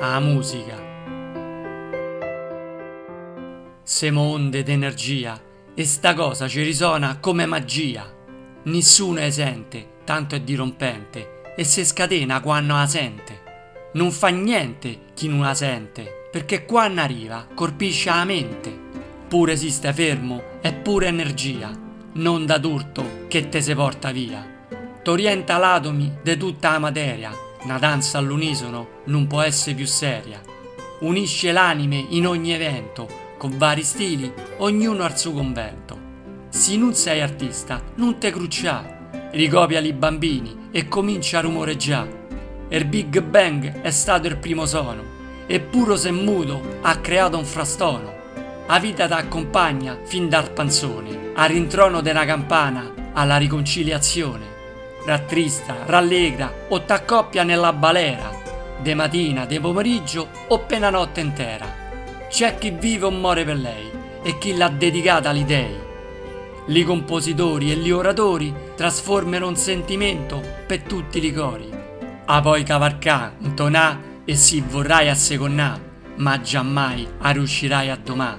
a musica. Semo onde d'energia e sta cosa ci risona come magia. Nessuno è esente, tanto è dirompente, e se scatena quando la sente. Non fa niente chi non la sente, perché quando arriva colpisce la mente. Pure si sta fermo, è pure energia, non da d'urto che te se porta via. T'orienta l'atomi de tutta la materia, una danza all'unisono non può essere più seria. Unisce l'anime in ogni evento, con vari stili, ognuno al suo convento. Se non sei artista, non te cruccià, ricopiali i bambini e comincia a rumoreggiare. Il Big Bang è stato il primo suono, e puro se muto ha creato un frastono. La vita t'accompagna fin dal panzone, al rintrono della campana, alla riconciliazione. Rattrista, rallegra o t'accoppia nella balera, de mattina, de pomeriggio o pena notte intera. C'è chi vive o muore per lei e chi l'ha dedicata agli dei. Li compositori e gli oratori trasformano un sentimento per tutti i cori. A poi cavarcà, intonà e si vorrai asseconnà, ma giammai a riuscirai a domà,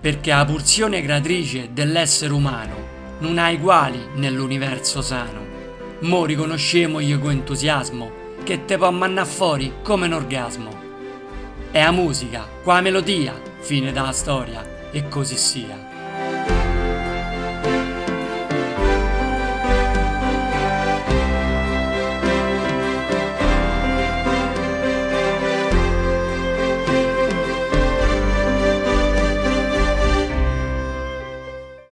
perché la pulsione creatrice dell'essere umano non ha uguali nell'universo sano. Mo riconoscemo io con entusiasmo che te può mannà fuori come un orgasmo. È la musica, qua la melodia, fine della storia, e così sia.